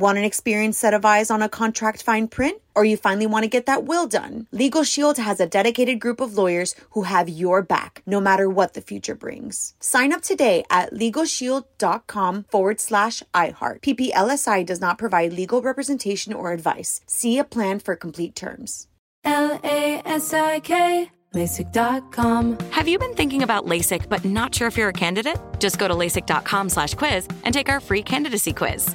Want an experienced set of eyes on a contract fine print? Or you finally want to get that will done? Legal Shield has a dedicated group of lawyers who have your back, no matter what the future brings. Sign up today at LegalShield.com forward slash iHeart. PPLSI does not provide legal representation or advice. See a plan for complete terms. L-A-S-I-K, LASIK.com. Have you been thinking about LASIK but not sure if you're a candidate? Just go to LASIK.com slash quiz and take our free candidacy quiz.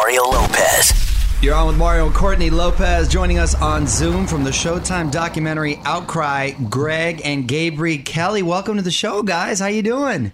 Mario Lopez. You're on with Mario and Courtney Lopez joining us on Zoom from the Showtime documentary Outcry. Greg and Gabriel Kelly, welcome to the show, guys. How you doing?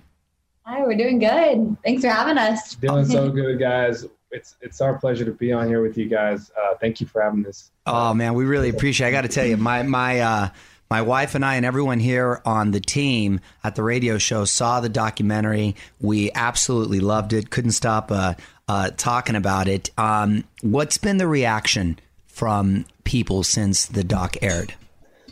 Hi, we're doing good. Thanks for having us. Doing so good, guys. It's it's our pleasure to be on here with you guys. Uh, thank you for having us. Oh man, we really appreciate. it. I got to tell you, my my uh, my wife and I and everyone here on the team at the radio show saw the documentary. We absolutely loved it. Couldn't stop uh, uh, talking about it. Um, what's been the reaction from people since the doc aired?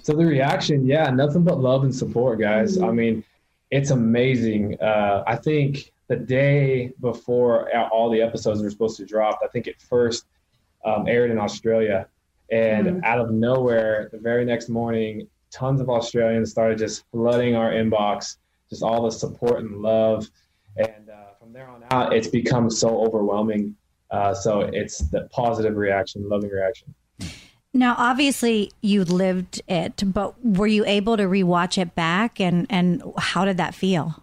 So the reaction, yeah, nothing but love and support, guys. I mean, it's amazing. Uh, I think the day before all the episodes were supposed to drop, I think it first um, aired in Australia, and out of nowhere, the very next morning, tons of Australians started just flooding our inbox, just all the support and love, and uh, from there on out, it's become so overwhelming. Uh, so it's the positive reaction, loving reaction. Now, obviously, you lived it, but were you able to rewatch it back, and and how did that feel?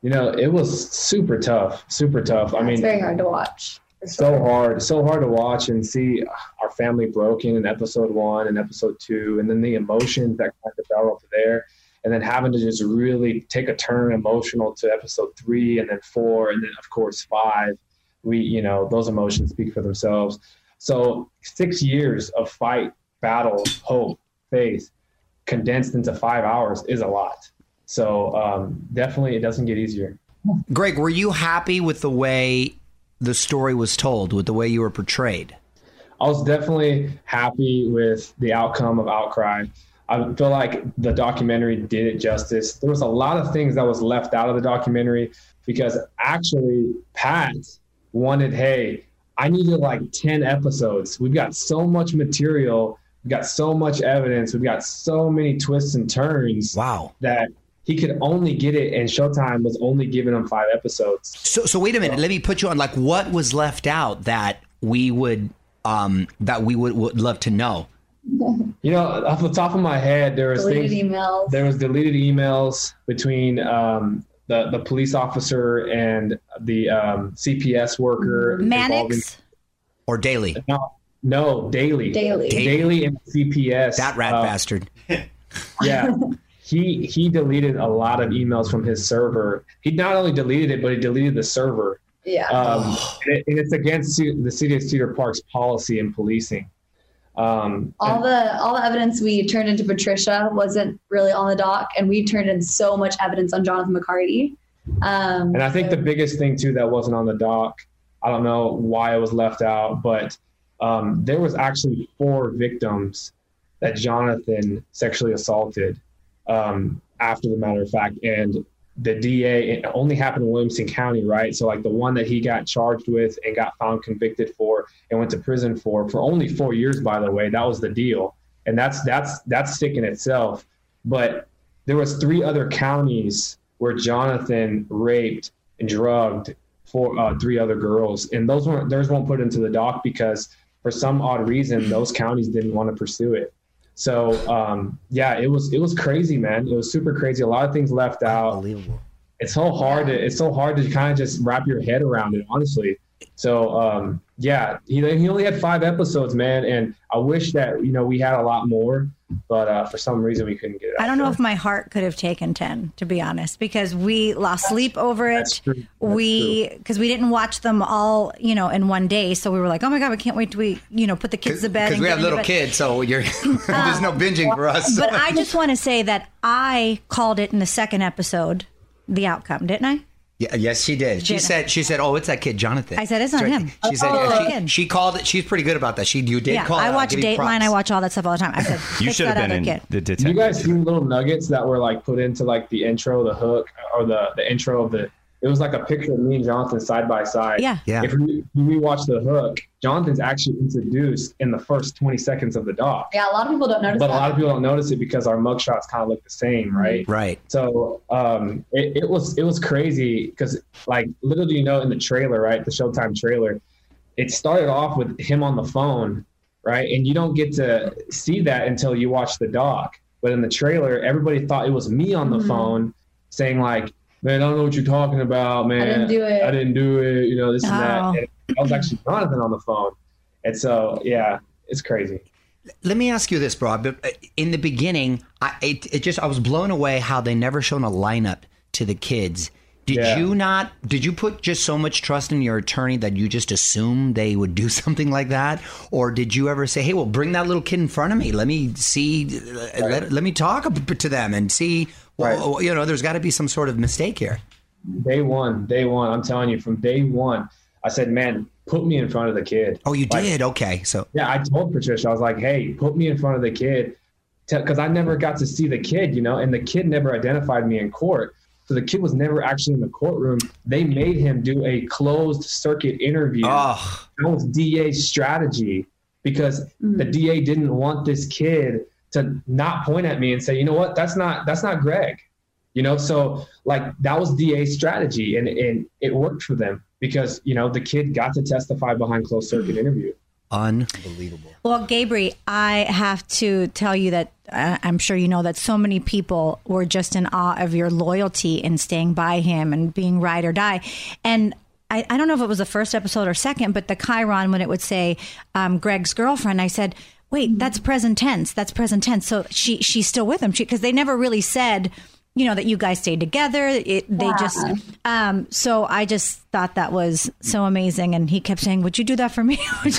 You know, it was super tough, super tough. I mean, it's mean, very hard to watch. for so sure. hard, so hard to watch and see our family broken in episode one and episode two, and then the emotions that kind of developed there, and then having to just really take a turn emotional to episode three and then four, and then of course five. We, you know, those emotions speak for themselves. So six years of fight, battle, hope, faith, condensed into five hours is a lot. So um, definitely, it doesn't get easier. Greg, were you happy with the way the story was told, with the way you were portrayed? I was definitely happy with the outcome of Outcry. I feel like the documentary did it justice. There was a lot of things that was left out of the documentary because actually Pat wanted, hey, I needed like 10 episodes. We've got so much material, we've got so much evidence, we've got so many twists and turns. Wow. That he could only get it and Showtime was only giving him five episodes. So, so wait a minute. Let me put you on. Like, what was left out that we would, um, that we would, would love to know? You know, off the top of my head, there was Deleted things, emails. There was deleted emails between um, the the police officer and the um, CPS worker. Mannix? Or daily? No, no, daily, Daily. daily, and CPS. That rat uh, bastard. Yeah, he he deleted a lot of emails from his server. He not only deleted it, but he deleted the server. Yeah. Um, and, it, and it's against the city of Cedar Park's policy in policing. Um, all the all the evidence we turned into Patricia wasn't really on the dock, and we turned in so much evidence on Jonathan McCarty. Um, And I think the biggest thing too that wasn't on the dock, I don't know why it was left out, but um, there was actually four victims that Jonathan sexually assaulted um, after the matter of fact, and the DA it only happened in Williamson County, right? So like the one that he got charged with and got found convicted for and went to prison for for only four years, by the way, that was the deal, and that's that's that's sick in itself. But there was three other counties where Jonathan raped and drugged four uh, three other girls, and those weren't theirs won't put into the dock because for some odd reason those counties didn't want to pursue it. So um, yeah, it was it was crazy, man. It was super crazy. A lot of things left out. Unbelievable. It's so hard. To, it's so hard to kind of just wrap your head around it, honestly. So um, yeah, he he only had five episodes, man, and I wish that you know we had a lot more, but uh, for some reason we couldn't get it. I don't know there. if my heart could have taken 10, to be honest, because we lost sleep over it. That's true. That's we, because we didn't watch them all, you know, in one day. So we were like, oh my God, we can't wait to, we, you know, put the kids to bed. Because we have little kids, so you're there's no binging for us. But I just want to say that I called it in the second episode, the outcome, didn't I? Yeah, yes, she did. She Did said, "She said, oh, it's that kid, Jonathan." I said, "It's not That's him." She said, Oh, yeah, she, kid. she called it. She's pretty good about that. She you did yeah, call. it I out. watch Give you Dateline. I watch all that stuff all the time. I said, You "Fix should have that been other in kid." the You guys see little nuggets that were like put into like the intro, the hook, or the the intro of the. It was like a picture of me and Jonathan side by side. Yeah. Yeah. If we, we watch the hook, Jonathan's actually introduced in the first 20 seconds of the doc. yeah, a lot of people don't notice But a lot of people don't notice it because our mugshots kind of look the same, right? Right. So um, it, it was it was crazy because like little do you know in the trailer, right? The Showtime trailer, it started off with him on the phone, right? And you don't get to see that until you watch the doc. But in the trailer, everybody thought it was me on the Mhm. phone saying like, "Man, I don't know what you're talking about, man. I didn't do it." I didn't do it. You know this and that." And I was actually Jonathan on the phone, and so yeah, it's crazy. Let me ask you this, bro. Uh, in the beginning, I it, it just I was blown away how they never shown a lineup to the kids. Did Yeah. you not? Did you put just so much trust in your attorney that you just assumed they would do something like that, or did you ever say, "Hey, well, bring that little kid in front of me. Let me see. uh, Let, let me talk to them and see. Well, you know, there's got to be some sort of mistake here." Day one, day one, I'm telling you, from day one, I said, "Man, put me in front of the kid." Oh, you Like, did. Okay, so Yeah, I told Patricia, I was like, "Hey, put me in front of the kid," because I never got to see the kid, you know, and the kid never identified me in court. So the kid was never actually in the courtroom. They made him do a closed circuit interview. oh, That was DA's strategy because hmm. the DA didn't want this kid to not point at me and say, "You know what? That's not that's not Greg." You know, so like that was DA's strategy, and and it worked for them because you know the kid got to testify behind closed circuit interview. unbelievable. Well, Gabri, I have to tell you that I'm sure you know that so many people were just in awe of your loyalty and staying by him and being ride or die. And I, I don't know if it was the first episode or second, but the Chiron, when it would say um, Greg's girlfriend, I said, wait, that's present tense. That's present tense. So she she's still with him because they never really said, you know, that you guys stayed together. It, They just, um, so I just thought that was so amazing. And he kept saying, would you do that for me? You-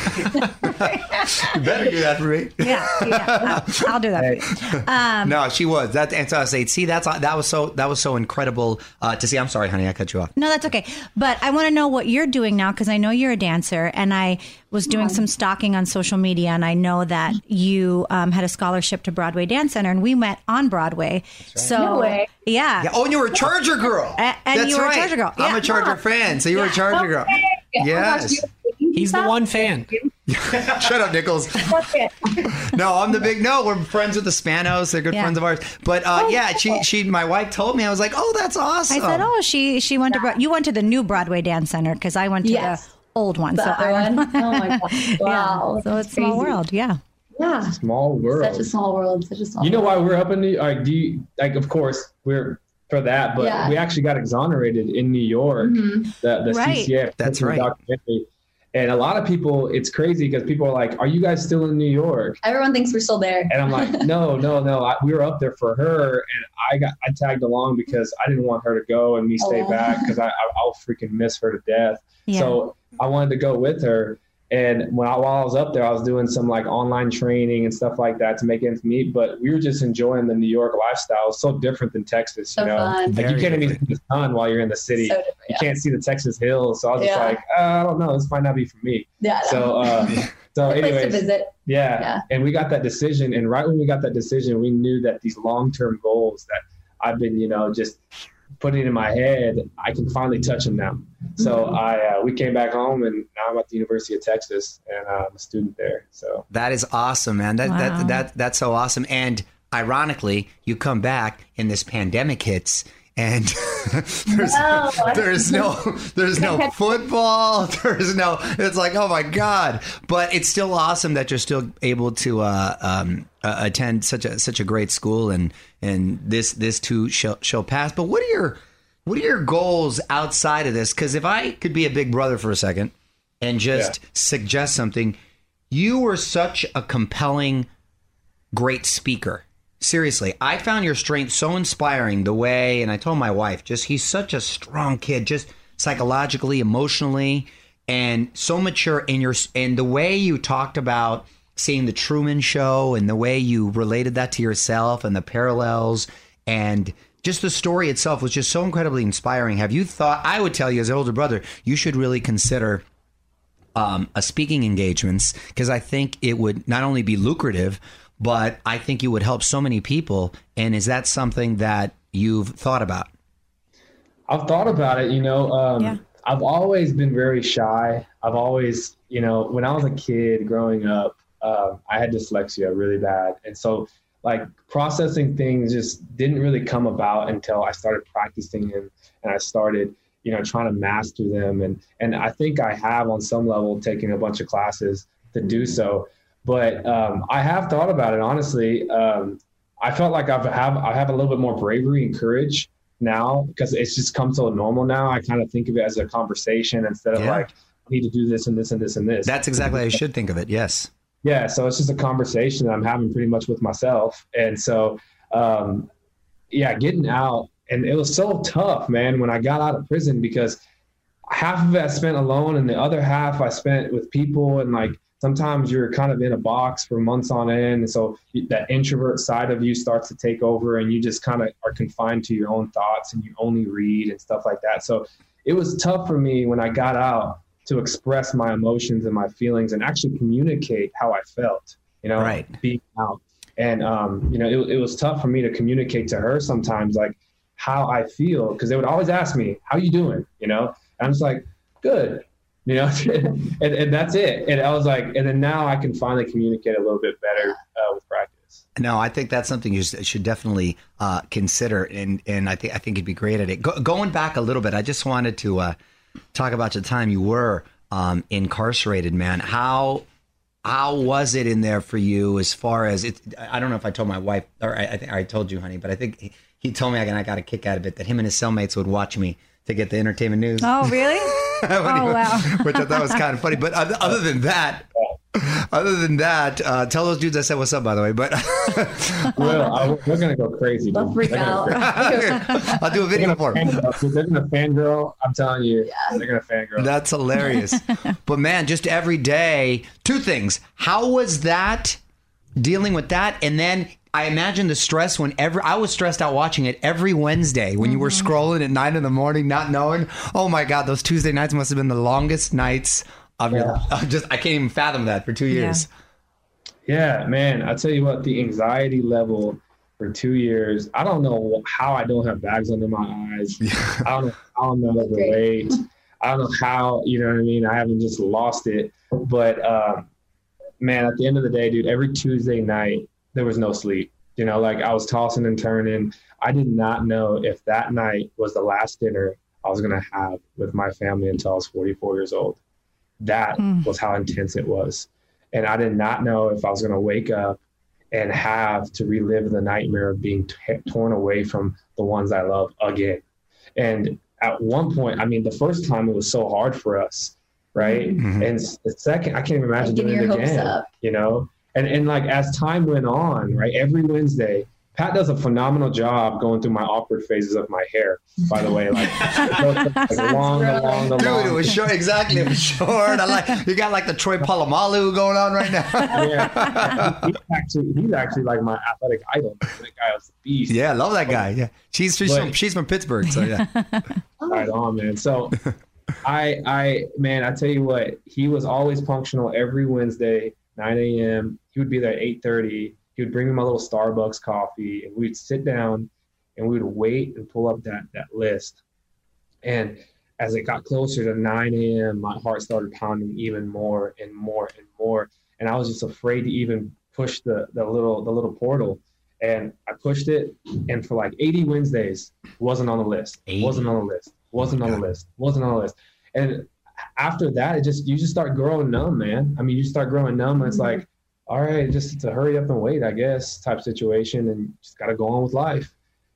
You better do that for me. yeah, yeah, I'll, I'll do that. for you. Um, no, she was. That and so I say, see, that's that was so that was so incredible uh, to see. I'm sorry, honey, I cut you off. No, that's okay. But I want to know what you're doing now because I know you're a dancer, and I was doing some stalking on social media, and I know that you um, had a scholarship to Broadway Dance Center, and we met on Broadway. So No way. Yeah, Yeah. Oh, and you were a Charger girl. A- and That's you were a right. Charger girl. I'm Yeah. a Charger fan, so you were a Charger girl. Yes. He's the one fan. Shut up, Nichols. no, I'm the big no. We're friends with the Spanos. They're good Yeah. friends of ours. But uh, yeah, she she my wife told me I was like, oh, that's awesome. I said, oh, she she went to you went to the new Broadway Dance Center because I went to Yes. the old one. The so other I one? Oh my god! Wow. yeah, so it's small crazy. world. Yeah. Yeah. Small world. Such a small world. Such a small. You know world. why we're up in New like do you, like of course we're for that, but Yeah. we actually got exonerated in New York. Mhm. The the Right. CCF That's right. documentary. And a lot of people, it's crazy because people are like, "Are you guys still in New York?" Everyone thinks we're still there. And I'm like, "No, no, no. I, we were up there for her, and I got I tagged along because I didn't want her to go and me stay Oh. back because I, I I'll freaking miss her to death. Yeah. So I wanted to go with her, And when I, while I was up there, I was doing some like online training and stuff like that to make ends meet. But we were just enjoying the New York lifestyle. It's so different than Texas, So you know. fun. Like you can't even see the sun while you're in the city. So different, You can't see the Texas hills. So I was just like, uh, I don't know, this might not be for me. Yeah. So, uh, so Good place to anyways, visit. yeah. Yeah. And we got that decision. And right when we got that decision, we knew that these long term goals that I've been, you know, just putting in my head, I can finally touch them now. So Mm-hmm. I, uh, we came back home and now I'm at the University of Texas and uh, I'm a student there. So That is awesome, man. That Wow. that that that's so awesome. And ironically, you come back and this pandemic hits and there's No. there's no there's no football. There's no it's like, oh my God. But it's still awesome that you're still able to uh, um, uh, attend such a such a great school and and this this too shall shall pass. But what are your what are your goals outside of this? Because if I could be a big brother for a second and just Yeah. suggest something, you were such a compelling, great speaker. Seriously, I found your strength so inspiring. The way, and I told my wife, just he's such a strong kid, just psychologically, emotionally, and so mature. In your and the way you talked about seeing the Truman Show and the way you related that to yourself and the parallels and just the story itself was just so incredibly inspiring. Have you thought? I would tell you as an older brother, you should really consider um, a speaking engagements because I think it would not only be lucrative, but I think you would help so many people. And is that something that you've thought about? I've thought about it. You know, um, Yeah. I've always been very shy. I've always, you know, when I was a kid growing up, um, I had dyslexia really bad, and so like processing things just didn't really come about until I started practicing and and I started, you know, trying to master them. And and I think I have on some level taken a bunch of classes to do so. But um, I have thought about it honestly. Um, I felt like I've have I have a little bit more bravery and courage now because it's just come so normal now. I kind of think of it as a conversation instead of Yeah. like I need to do this and this and this and this. That's exactly how you should think of it. Yes. yeah, so it's just a conversation that I'm having pretty much with myself. And so um, yeah, getting out and it was so tough, man, when I got out of prison because half of it I spent alone and the other half I spent with people and like sometimes you're kind of in a box for months on end and so that introvert side of you starts to take over and you just kind of are confined to your own thoughts and you only read and stuff like that. So it was tough for me when I got out to express my emotions and my feelings and actually communicate how I felt you know Right. being out. And um, you know it, it was tough for me to communicate to her sometimes like how I feel because they would always ask me how you doing? you know? And I'm just like good you know and, and that's it and I was like and then now I can finally communicate a little bit better uh, with practice No, I think that's something you should should definitely uh, consider, and and I think I think you'd be great at it. Go, going back a little bit, I just wanted to uh, talk about the time you were um, incarcerated, man. How how was it in there for you? As far as it, I don't know if I told my wife or I, I think I told you, honey, but I think he, he told me and I got a kick out of it that him and his cellmates would watch me to get the entertainment news. Oh, really? When he Oh, wow. Which I thought was kind of funny. But other, other than that, other than that, uh, tell those dudes I said what's up, by the way. But well I, they're gonna go crazy dude. They'll freak out. freak- I'll do a video for them. they're gonna fangirl I'm telling you they're gonna fangirl That's hilarious. but man, just every day, two things. How was that dealing with that? And then I imagine the stress when every I was stressed out watching it every Wednesday when you were scrolling at nine in the morning, not knowing. Oh my God, those Tuesday nights must have been the longest nights of your. Yeah. I just I can't even fathom that for two years. Yeah, man. I tell you what, the anxiety level for two years. I don't know how I don't have bags under my eyes. I don't know how I'm not overweight. I don't know how you know what I mean. I haven't just lost it, but um, man, at the end of the day, dude, every Tuesday night there was no sleep. You know, like I was tossing and turning. I did not know if that night was the last dinner I was gonna have with my family until I was 44 years old. That hmm. was how intense it was and I did not know if I was going to wake up and have to relive the nightmare of being t- torn away from the ones I love again. And at one point, I mean, the first time it was so hard for us, right? Mm-hmm. And the second, I can't even imagine Getting doing it your hopes again. up. You know, and and like as time went on, right? Every Wednesday, Pat does a phenomenal job going through my awkward phases of my hair. By the way, like, like long, long, long, Dude, it was short. Exactly, it was short. I like you got like the Troy Polamalu going on right now. yeah, he's actually he's actually like my athletic idol. That guy was a beast. yeah, I love that guy. Yeah, she's she's from, she's from Pittsburgh, so yeah. right on, man. So I I man, I tell you what, he was always functional every Wednesday, 9 a.m. He would be there at 8:30. He would bring me my little Starbucks coffee, and we'd sit down and we would wait and pull up that that list. And as it got closer to 9 a.m., my heart started pounding even more and more and more. And I was just afraid to even push the the little the little portal. And I pushed it, and for like 80 Wednesdays, wasn't on the list. 80? Wasn't on the list. Wasn't on the list. Wasn't on the list. And after that, it just you just start growing numb, man. I mean, you start growing numb, and it's mm-hmm. like, all right, just to hurry up and wait, I guess, type situation, and just got to go on with life.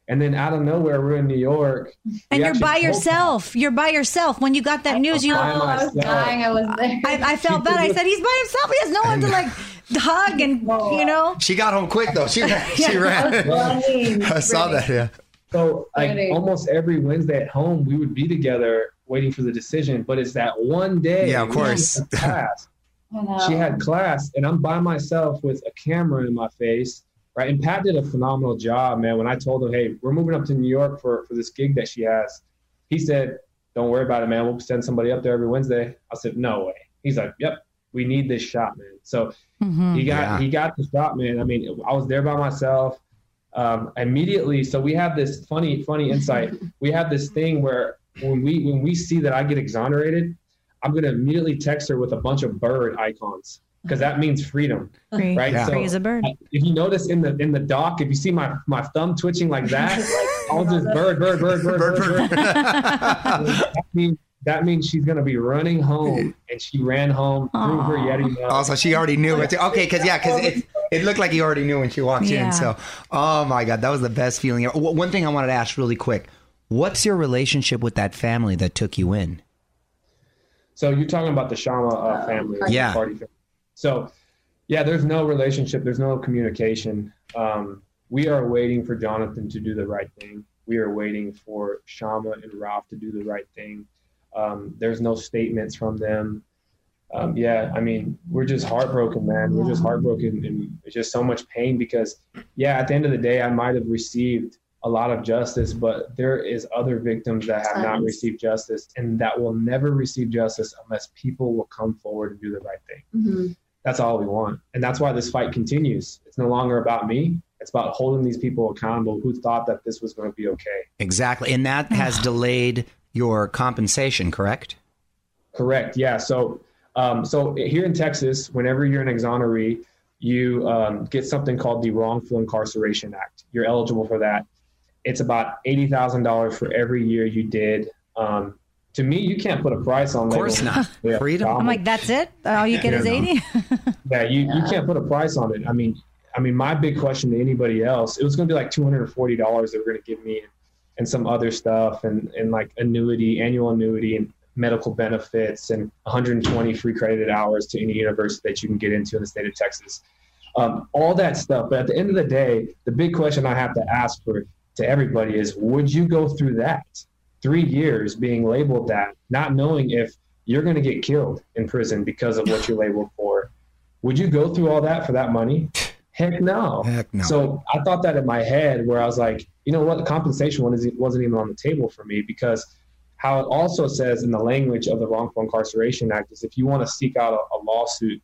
And then out of nowhere, we're in New York, And you're by told- yourself. You're by yourself. When you got that news, you. by Oh, I was dying. I was there. I, I felt bad. I said he's by himself. He has no one to like hug and you know. She got home quick though. She ran. She ran. I saw that. Yeah. So like almost every Wednesday at home, we would be together waiting for the decision. But it's that one day. Yeah, of we course. had Class. She had class, and I'm by myself with a camera in my face, right? And Pat did a phenomenal job, man. When I told him, "Hey, we're moving up to New York for for this gig that she has," he said, "Don't worry about it, man. We'll send somebody up there every Wednesday." I said, "No way." He's like, "Yep, we need this shot, man." So he got Yeah. he got the shot, man. I mean, I was there by myself. Um, immediately, so we have this funny funny insight. we have this thing where when we when we see that I get exonerated, I'm gonna immediately text her with a bunch of bird icons because that means freedom, Free, right? Yeah. free as a bird. if you notice in the in the doc, if you see my my thumb twitching like that, I'll just oh, bird, bird, bird, bird, bird, bird. that means that means she's gonna be running home, and she ran home through her Yeti. mouth. Also, she already knew it. Okay, because yeah, because it it looked like he already knew when she walked Yeah. in. So, oh my god, that was the best feeling. One thing I wanted to ask really quick: What's your relationship with that family that took you in? So you're talking about the Shama uh, family, Yeah. Party. So, yeah, there's no relationship. There's no communication. Um, we are waiting for Jonathan to do the right thing. We are waiting for Shama and Ralph to do the right thing. Um, there's no statements from them. Um, yeah, I mean, we're just heartbroken, man. We're just heartbroken, and it's just so much pain because, yeah, at the end of the day, I might have received a lot of justice, but there is other victims that have not received justice, and that will never receive justice unless people will come forward and do the right thing. Mhm. That's all we want, and that's why this fight continues. It's no longer about me; it's about holding these people accountable who thought that this was going to be okay. Exactly, and that has delayed your compensation, correct? Correct. Yeah. So, um, so here in Texas, whenever you're an exoneree, you um, get something called the Wrongful Incarceration Act. You're eligible for that. It's about eighty thousand dollars for every year you did. Um, to me, you can't put a price on. Of course legal- not. Yeah, Freedom. I'm like, that's it. All you get is Yeah, no. eighty. Yeah, you, you can't put a price on it. I mean, I mean, my big question to anybody else, it was going to be like two hundred and forty dollars they were going to give me, and, and some other stuff, and and like annuity, annual annuity, and medical benefits, and 120 free credited hours to any university that you can get into in the state of Texas. Um, all that stuff. But at the end of the day, the big question I have to ask for to everybody is: Would you go through that three years being labeled that, not knowing if you're going to get killed in prison because of what you're labeled for? Would you go through all that for that money? Heck no. Heck no. So I thought that in my head where I was like, you know what, the compensation wasn't even on the table for me because how it also says in the language of the Wrongful Incarceration Act is if you want to seek out a, a lawsuit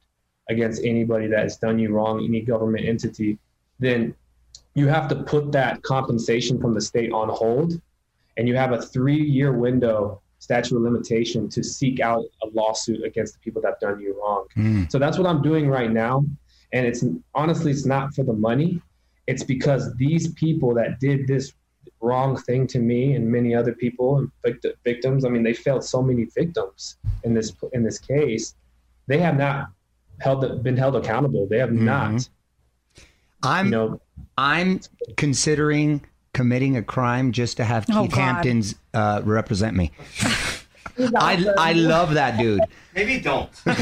against anybody that has done you wrong, any government entity, then you have to put that compensation from the state on hold and you have a three year window statute of limitation to seek out a lawsuit against the people that have done you wrong. Mm. So that's what I'm doing right now. And it's honestly, it's not for the money. It's because these people that did this wrong thing to me and many other people and vict- victims. I mean, they failed so many victims in this in this case. They have not held been held accountable. They have not. I'm You know, I'm considering committing a crime just to have Oh, Keith God. Hampton's uh, represent me. I I love that dude. Maybe don't.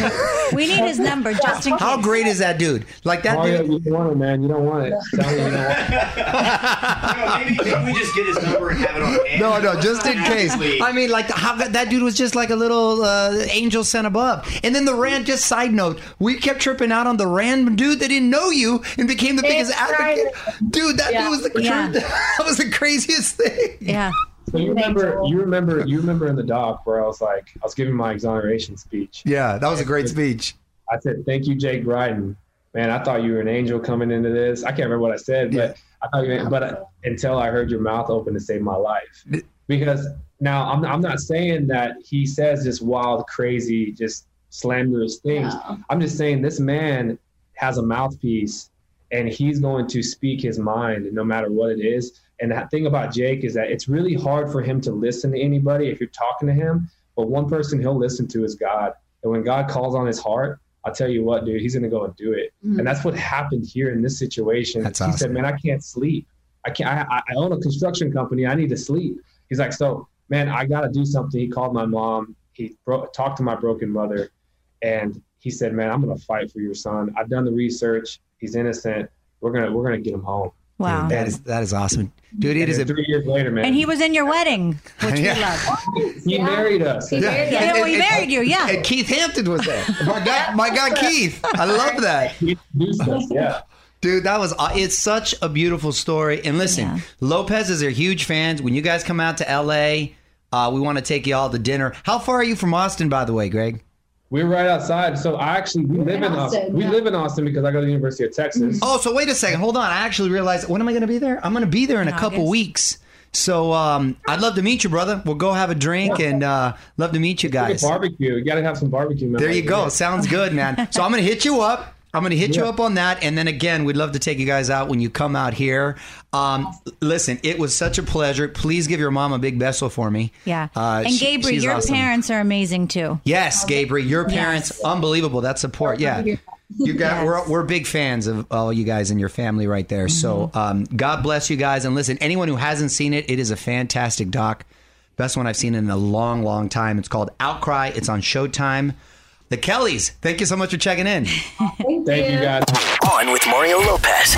We need his number just in case. How great is that dude? Like that Mario, dude. you don't want it, man. You don't want it. Tell me you don't want it. maybe, maybe we just get his number and have it on hand. No, no, just in case. I mean, like how that that dude was just like a little uh, angel sent above. And then the rand. Just side note, we kept tripping out on the rand dude that didn't know you and became the biggest advocate. Dude, that Yeah. dude was the Yeah. that was the craziest thing. Yeah. So you remember, you remember, you remember in the doc where I was like, I was giving my exoneration speech. Yeah, that was a great speech. I said, "Thank you, Jake Brydon." Man, I thought you were an angel coming into this. I can't remember what I said, but I thought you. But uh, until I heard your mouth open to save my life, because now I'm I'm not saying that he says just wild, crazy, just slanderous things. No. I'm just saying this man has a mouthpiece, and he's going to speak his mind, no matter what it is. And the thing about Jake is that it's really hard for him to listen to anybody if you're talking to him. But one person he'll listen to is God. And when God calls on his heart, I'll tell you what, dude, he's going to go and do it. Mm. And that's what happened here in this situation. That's he awesome. said, man, I can't sleep. I can't, I, I own a construction company. I need to sleep. He's like, so man, I got to do something. He called my mom. He bro- talked to my broken mother and he said, man, I'm going to fight for your son. I've done the research. He's innocent. We're going to, we're going to get him home. Wow. That is that is awesome, dude. It And is a three years later, man. And he was in your wedding, which Yeah. we love. he married us. He married Yeah, us. well, he married you, yeah. And Keith Hampton was there. My guy, my guy Keith. I love that. He introduced us. Yeah. Dude, that was uh, it's such a beautiful story. And listen, Yeah. Lopez is their huge fans. When you guys come out to LA, uh, we want to take you all to dinner. How far are you from Austin, by the way, Greg? We're right outside. So I actually we live in Austin. Austin, We yeah. live in Austin because I go to the University of Texas. Oh, so wait a second. Hold on. I actually realized when am I going to be there? I'm going to be there in a couple weeks. So um, I'd love to meet you, brother. We'll go have a drink and uh, love to meet you guys. Barbecue. You got to have some barbecue. man. There you go. Sounds good, man. So I'm going to hit you up. I'm going to hit you up on that. And then again, we'd love to take you guys out when you come out here. Um, listen, it was such a pleasure. Please give your mom a big beso for me. Yeah. Uh, and she- Gabriel, your awesome. parents are amazing too. Yes, Gabriel, your parents, Yes. unbelievable. That support. Yeah. You guys, we're, we're big fans of all you guys and your family right there. So Mm-hmm. um, God bless you guys. And listen, anyone who hasn't seen it, it is a fantastic doc. Best one I've seen in a long, long time. It's called Outcry. It's on Showtime. The Kellys, thank you so much for checking in. Thank, Thank you guys. On with Mario Lopez.